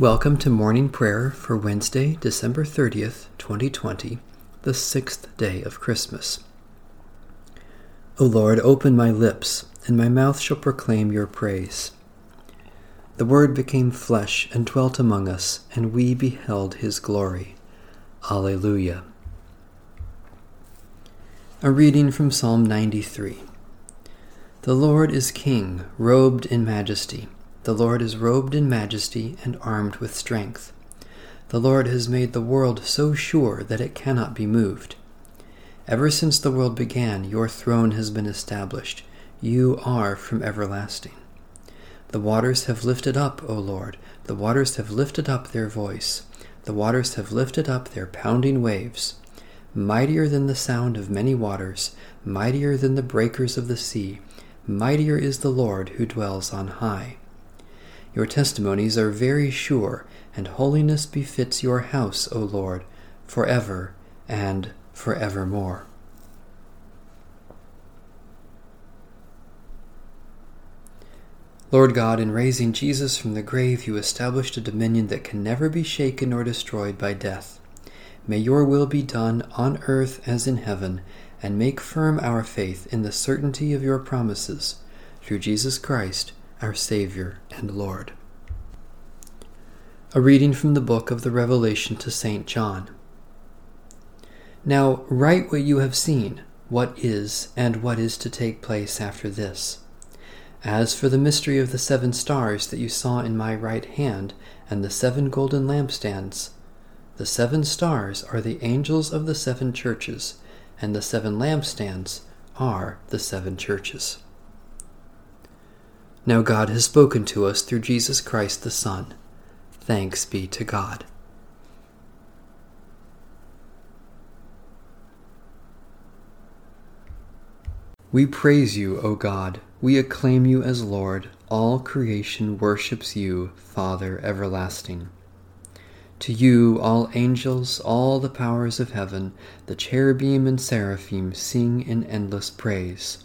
Welcome to morning prayer for Wednesday, December 30th, 2020, the sixth day of Christmas. O Lord, open my lips, and my mouth shall proclaim your praise. The Word became flesh and dwelt among us, and we beheld his glory. Alleluia. A reading from Psalm 93. The Lord is King, robed in majesty. The Lord is robed in majesty and armed with strength. The Lord has made the world so sure that it cannot be moved. Ever since the world began, your throne has been established. You are from everlasting. The waters have lifted up, O Lord, the waters have lifted up their voice. The waters have lifted up their pounding waves. Mightier than the sound of many waters, mightier than the breakers of the sea, mightier is the Lord who dwells on high. Your testimonies are very sure, and holiness befits your house, O Lord, forever and forevermore. Lord God, in raising Jesus from the grave, you established a dominion that can never be shaken or destroyed by death. May your will be done on earth as in heaven, and make firm our faith in the certainty of your promises. Through Jesus Christ, our Savior and Lord. A reading from the book of the Revelation to St. John. Now write what you have seen, what is, and what is to take place after this. As for the mystery of the seven stars that you saw in my right hand, and the seven golden lampstands, the seven stars are the angels of the seven churches, and the seven lampstands are the seven churches. Now God has spoken to us through Jesus Christ the Son. Thanks be to God. We praise you, O God. We acclaim you as Lord. All creation worships you, Father everlasting. To you, all angels, all the powers of heaven, the cherubim and seraphim sing in endless praise.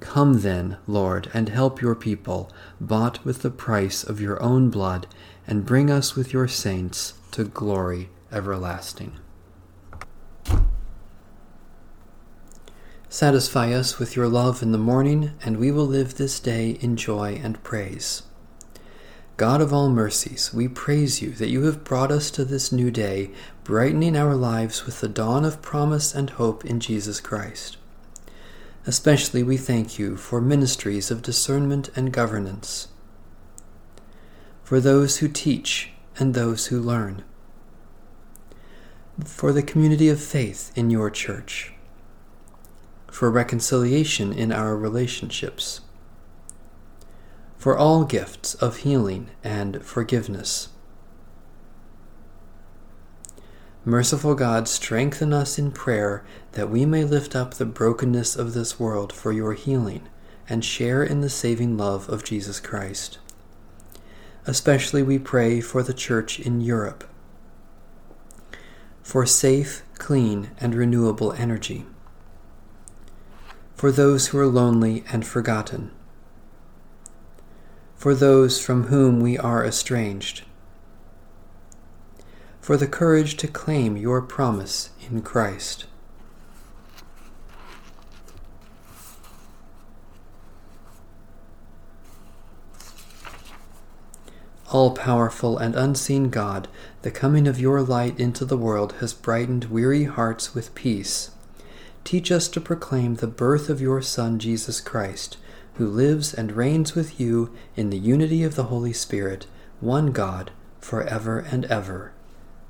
Come then, Lord, and help your people, bought with the price of your own blood, and bring us with your saints to glory everlasting. Satisfy us with your love in the morning, and we will live this day in joy and praise. God of all mercies, we praise you that you have brought us to this new day, brightening our lives with the dawn of promise and hope in Jesus Christ. Especially we thank you for ministries of discernment and governance, for those who teach and those who learn, for the community of faith in your church, for reconciliation in our relationships, for all gifts of healing and forgiveness. Merciful God, strengthen us in prayer that we may lift up the brokenness of this world for your healing and share in the saving love of Jesus Christ. Especially we pray for the Church in Europe, for safe, clean, and renewable energy, for those who are lonely and forgotten, for those from whom we are estranged for the courage to claim your promise in Christ. All powerful and unseen God, the coming of your light into the world has brightened weary hearts with peace. Teach us to proclaim the birth of your Son, Jesus Christ, who lives and reigns with you in the unity of the Holy Spirit, one God, for ever and ever.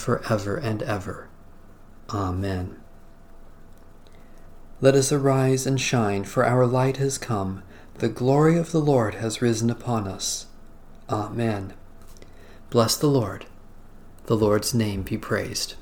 for ever and ever. Amen. Let us arise and shine, for our light has come. The glory of the Lord has risen upon us. Amen. Bless the Lord. The Lord's name be praised.